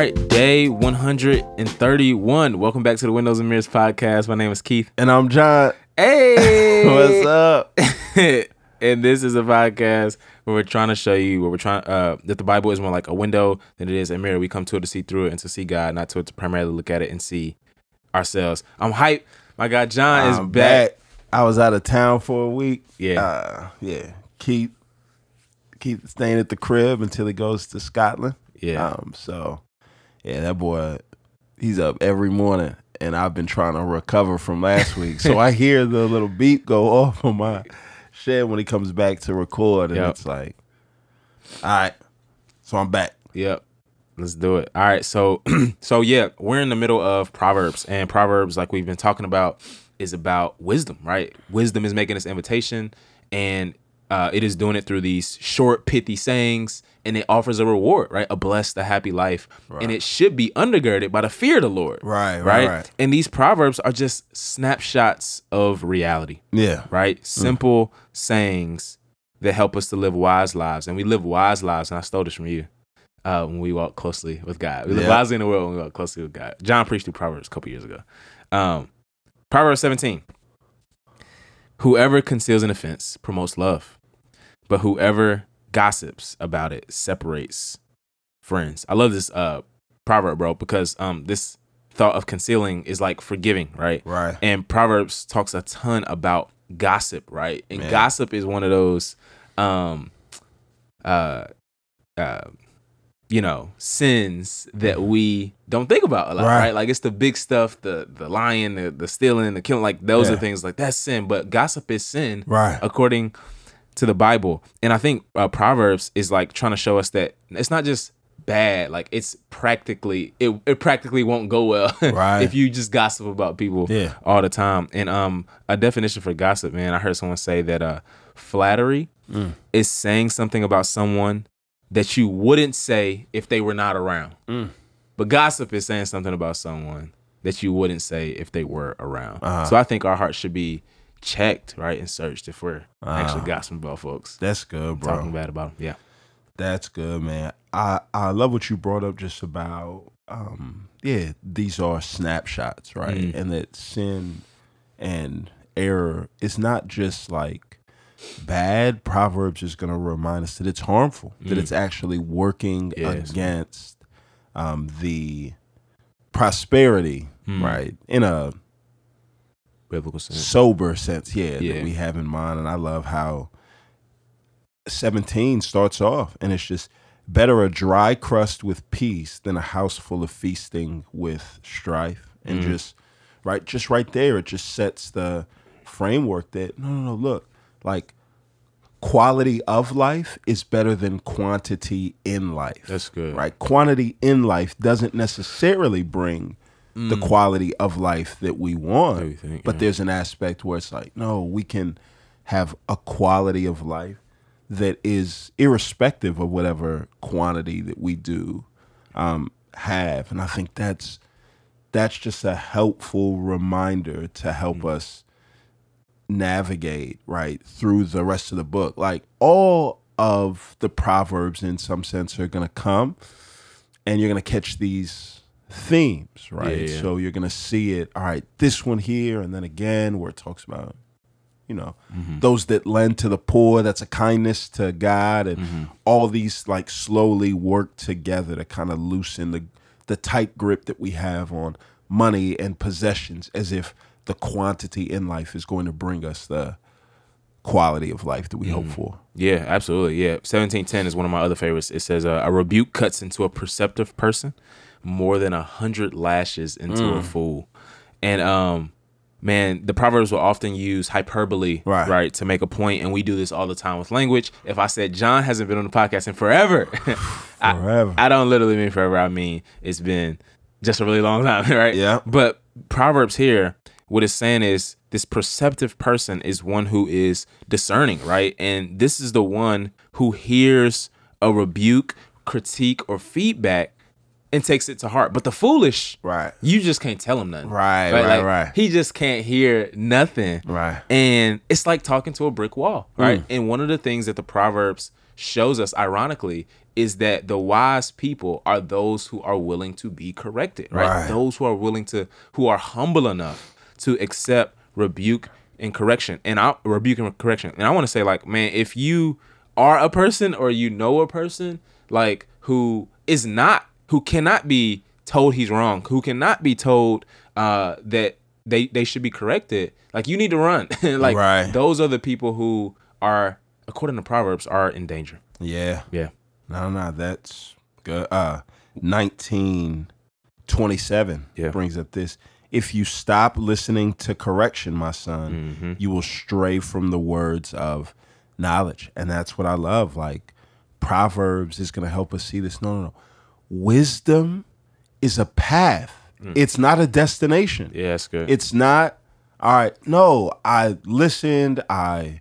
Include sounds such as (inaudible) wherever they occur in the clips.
right, day 131. Welcome back to the Windows and Mirrors podcast. My name is Keith. And I'm John. Hey, (laughs) What's up? (laughs) and this is a podcast where we're trying to show you where we're trying uh, that the Bible is more like a window than it is a mirror. We come to it to see through it and to see God, not to it to primarily look at it and see ourselves. I'm hyped. My guy John is I'm back. I was out of town for a week. Yeah. Uh, yeah. Keith Keith staying at the crib until he goes to Scotland. Yeah. Um, so yeah, that boy he's up every morning and I've been trying to recover from last week. So I hear the little beep go (laughs) off on my shed when he comes back to record and Yep. it's like all right. So I'm back. Yep. Let's do it. All right. So (clears throat) so yeah, we're in the middle of Proverbs and Proverbs like we've been talking about is about wisdom, right? Wisdom is making this invitation and uh, it is doing it through these short, pithy sayings, and it offers a reward, right? A blessed, a happy life, and it should be undergirded by the fear of the Lord, Right, right, right? right. And these proverbs are just snapshots of reality, Yeah. right? Simple sayings that help us to live wise lives. And we live wise lives. And I stole this from you uh, when we walk closely with God. We live Yeah. wisely in the world when we walk closely with God. John preached through Proverbs a couple years ago. Um, Proverbs 17. Whoever conceals an offense promotes love, but whoever gossips about it separates friends. I love this uh, proverb, bro, because um, this thought of concealing is like forgiving, right? Right. And Proverbs talks a ton about gossip, right? And Man. gossip is one of those um uh uh you know, sins that we don't think about a lot, right? Right. Like it's the big stuff, the the lying, the, the stealing, the killing, like those are things like that's sin, but gossip is sin Right. according to the Bible. And I think uh, Proverbs is like trying to show us that it's not just bad, like it's practically it, it practically won't go well (laughs) Right. if you just gossip about people Yeah. all the time. And um a definition for gossip, man, I heard someone say that uh flattery Mm. is saying something about someone that you wouldn't say if they were not around. Mm. But gossip is saying something about someone that you wouldn't say if they were around. Uh-huh. So I think our hearts should be checked, right, and searched if we're actually Uh-huh. gossiping about folks, That's good, bro. talking bad about them. Yeah. That's good, man. I I love what you brought up just about um yeah, these are snapshots, right? Mm. And that sin and error is not just like bad. Proverbs is going to remind us that it's harmful, that Mm. it's actually working Yes. against um the prosperity, Mm. right? In a Biblical sense. sober sense, yeah, Yeah. that we have in mind. And I love how 17 starts off and it's just better a dry crust with peace than a house full of feasting with strife. And Mhm. just right just right there, it just sets the framework that no no no look, like quality of life is better than quantity in life. That's good. Right? Quantity in life doesn't necessarily bring the Mm. quality of life that we want. That we think, but yeah. there's an aspect where it's like, no, we can have a quality of life that is irrespective of whatever quantity that we do um, have. And I think that's that's just a helpful reminder to help Mm. us navigate right through the rest of the book. Like all of the proverbs in some sense are going to come and you're going to catch these themes, right? Yeah, yeah. So you're going to see it, all right, this one here and then again where it talks about you know, Mm-hmm. those that lend to the poor, that's a kindness to God and Mm-hmm. all these like slowly work together to kind of loosen the the tight grip that we have on money and possessions as if the quantity in life is going to bring us the quality of life that we hope for. Yeah, absolutely. Yeah. 1710 is one of my other favorites. It says uh, a rebuke cuts into a perceptive person more than a hundred lashes into Mm. a fool. And um man, the proverbs will often use hyperbole, Right. right, to make a point, and we do this all the time with language. If I said John hasn't been on the podcast in forever, (laughs) I- (sighs) Forever. I, don't literally mean forever. I mean it's been just a really long time, (laughs) right? Yeah. But Proverbs here, what it's saying is this perceptive person is one who is discerning, right? And this is the one who hears a rebuke, critique, or feedback and takes it to heart. But the foolish, Right. you just can't tell him nothing. Right, right, Like, right. He just can't hear nothing. Right. And it's like talking to a brick wall, Hmm. right? And one of the things that the Proverbs shows us, ironically, is that the wise people are those who are willing to be corrected, right? Right. Those who are willing to, who are humble enough to accept rebuke and correction, and I rebuke and correction. And I want to say, like, man, if you are a person or you know a person like who is not, who cannot be told he's wrong, who cannot be told uh, that they they should be corrected, like you need to run. (laughs) like Right. those are the people who are, according to Proverbs, are in danger. Yeah. Yeah. No, no, that's good. Uh, nineteen twenty-seven Yeah. brings up this. If you stop listening to correction, my son, Mm-hmm. you will stray from the words of knowledge, and that's what I love. Like Proverbs is going to help us see this. No, no, no. Wisdom is a path. It's not a destination. Mm. Yeah, that's good. It's not all right. No, I listened. I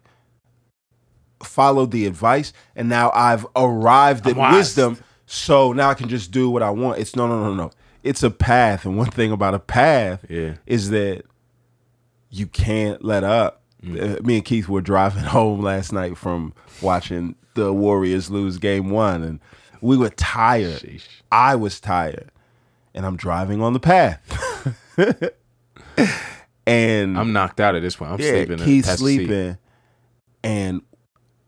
followed the advice, and now I've arrived at wisdom. So now I can just do what I want. It's no, no, no, no. It's a path, and one thing about a path Yeah. is that you can't let up. Mm. Uh, Me and Keith were driving (laughs) home last night from watching the Warriors lose Game One, and we were tired. Sheesh. I was tired, and I'm driving on the path. (laughs) and I'm knocked out at this point. I'm yeah, sleeping. seat. sleeping, and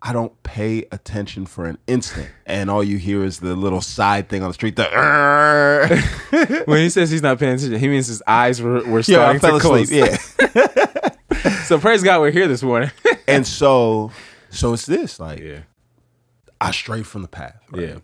I don't pay attention for an instant, and all you hear is the little side thing on the street. The (laughs) (laughs) When he says he's not paying attention, he means his eyes were, were yeah, starting fell to asleep. close. Yeah, So praise God, we're here this morning. and so, so it's this like yeah. I strayed from the path. Right? Yeah.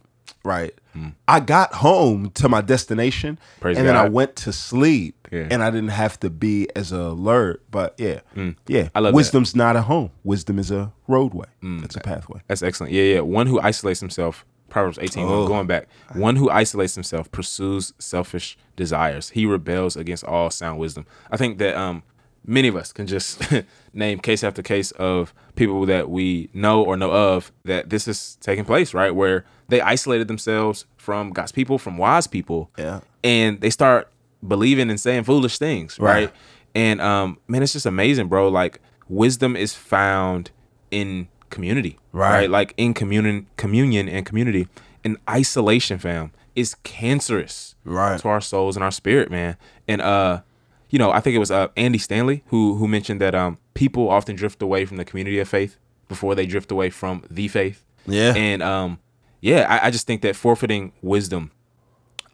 Right. Mm. I got home to my destination, Praise and then I went to sleep, Yeah. and I didn't have to be as alert. But yeah, mm. yeah. I love that. Wisdom's not a home. Wisdom is a roadway. Mm. It's a pathway. That's excellent. Yeah, yeah. One who isolates himself, Proverbs 18, Oh. going back. One who isolates himself pursues selfish desires. He rebels against all sound wisdom. I think that um many of us can just (laughs) name case after case of people that we know or know of that this is taking place, right? Where they isolated themselves from God's people, from wise people. Yeah. And they start believing and saying foolish things, right? Right. And um man, it's just amazing, bro. Like wisdom is found in community, Right. right? Like in communion, communion and community. And isolation, fam, is cancerous Right. to our souls and our spirit, man. And uh, you know, I think it was uh Andy Stanley who who mentioned that um people often drift away from the community of faith before they drift away from the faith. Yeah. And um, yeah, I, I just think that forfeiting wisdom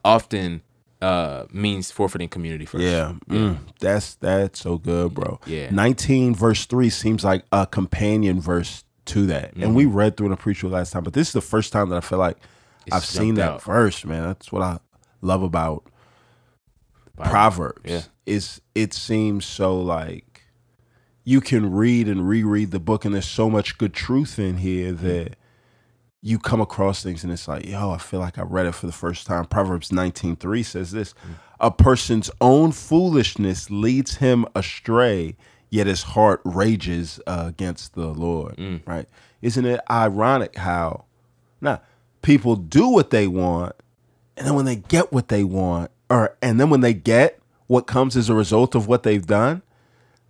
often uh means forfeiting community first. Yeah, mm, that's that's so good, bro. Yeah. nineteen verse three seems like a companion verse to that, and we read through the preacher last time, but this is the first time that I feel like It's I've seen that out. verse, man. That's what I love about Bible. Proverbs. Yeah. is it seems so like you can read and reread the book, and there's so much good truth in here that you come across things, and it's like, yo, I feel like I read it for the first time. Proverbs nineteen three says this: a person's own foolishness leads him astray, yet his heart rages uh, against the Lord. Right? Isn't it ironic how now people do what they want, and then when they get what they want, or and then when they get what comes as a result of what they've done,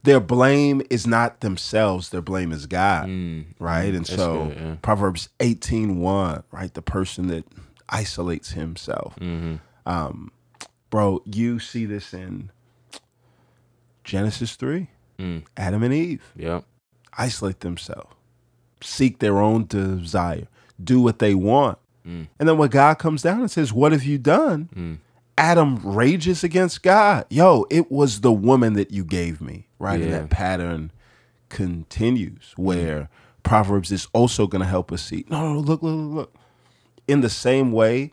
their blame is not themselves, their blame is God. right? And so good, yeah. Proverbs 18:1, right? The person that isolates himself. Mm-hmm. Um, bro, you see this in Genesis 3. Mm. Adam and Eve Yep. isolate themselves, seek their own desire, do what they want. Mm. And then when God comes down and says, What have you done? Mm. Adam rages against God. Yo, it was the woman that you gave me, right? And that pattern continues where Proverbs is also going to help us see. No, no, look, look, look, look. In the same way,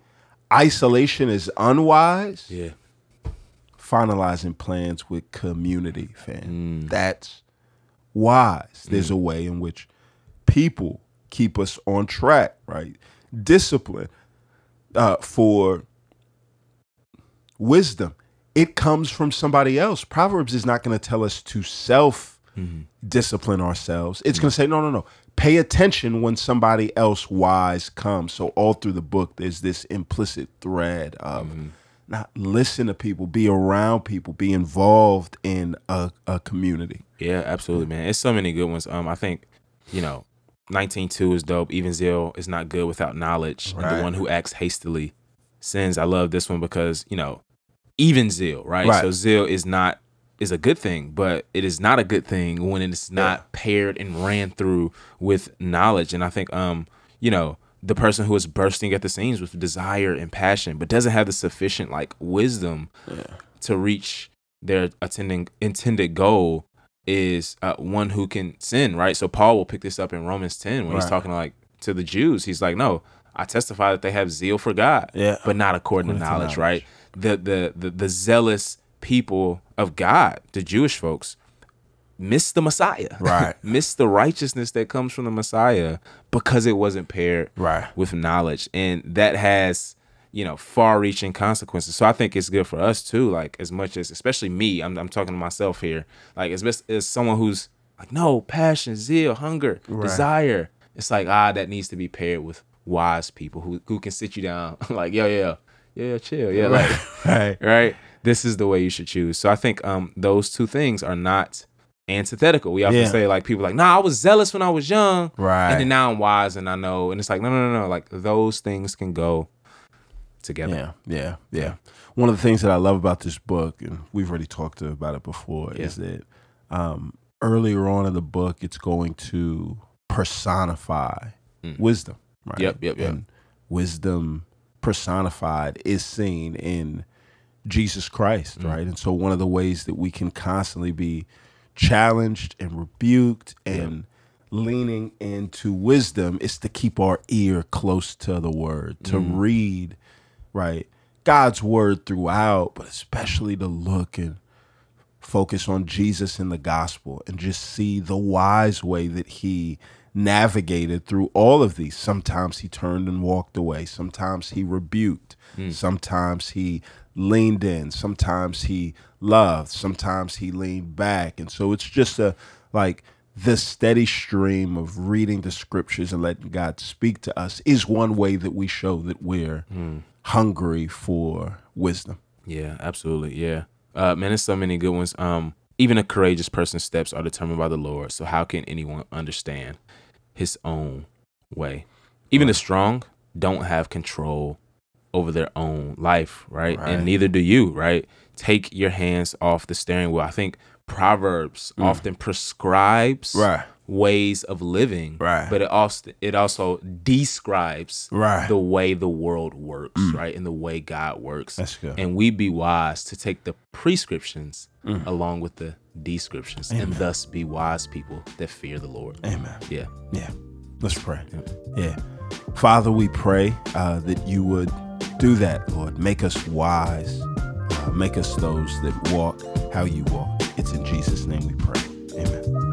isolation is unwise Yeah. finalizing plans with community, fam. Mm. That's wise. There's a way in which people keep us on track, right? Discipline uh, for wisdom. It comes from somebody else. Proverbs is not going to tell us to self discipline ourselves. It's going to say, no, no, no. Pay attention when somebody else wise comes. So all through the book, there's this implicit thread of not listen to people, be around people, be involved in a, a community. Yeah, absolutely, man. It's so many good ones. Um, I think, you know, 19.2 is dope. Even zeal is not good without knowledge. And the one who acts hastily sins. I love this one because, you know, even zeal, right? Right. So zeal is not is a good thing, but it is not a good thing when it's not paired and ran through with knowledge. And I think um, you know, the person who is bursting at the seams with desire and passion, but doesn't have the sufficient like wisdom to reach their attending intended goal is uh, one who can sin, right? So Paul will pick this up in Romans 10 when he's Right. talking like to the Jews. He's like, "No, I testify that they have zeal for God, Yeah. but not according, to According to knowledge, knowledge. right? The, the the the zealous people of God, the Jewish folks, miss the Messiah, Right. (laughs) miss the righteousness that comes from the Messiah because it wasn't paired Right. with knowledge. And that has you know far-reaching consequences. So i think it's good for us too like as much as especially me i'm, I'm talking to myself here like as best as someone who's like no passion zeal hunger desire. It's like ah that needs to be paired with wise people who, who can sit you down. (laughs) Like yo yeah yeah chill yeah like (laughs) Right. right this is the way you should choose so i think um those two things are not antithetical we often Yeah. say like people like nah i was zealous when i was young Right. and then now i'm wise and i know and it's like no no no no like those things can go together Yeah, yeah, yeah. One of the things that I love about this book, and we've already talked about it before, is that um, earlier on in the book, it's going to personify wisdom, right? Mm. Yep, yep, yep. And wisdom personified is seen in Jesus Christ, Mm. right? And so, one of the ways that we can constantly be challenged and rebuked and leaning into wisdom is to keep our ear close to the word, to Mm. read, right? God's word throughout, but especially to look and focus on Jesus in the gospel and just see the wise way that he navigated through all of these. Sometimes he turned and walked away, sometimes he rebuked, sometimes he leaned in, sometimes he loved, sometimes he leaned back. And so it's just a like the steady stream of reading the scriptures and letting God speak to us is one way that we show that we're hungry for wisdom. yeah absolutely. Yeah. Uh man there's so many good ones. Um even a courageous person's steps are determined by the lord. So how can anyone understand his own way. Even the strong don't have control over their own life right, Right. and neither do you right? Take your hands off the steering wheel. I think proverbs mm. often prescribes Right. Ways of living Right. but it also it also describes Right. the way the world works right and the way god works That's good. and we be wise to take the prescriptions along with the descriptions and thus be wise people that fear the lord Amen. yeah Yeah. Let's pray. Yeah. Father, we pray uh, that you would do that, Lord. Make us wise. Uh, make us those that walk how you walk. It's in Jesus' name we pray.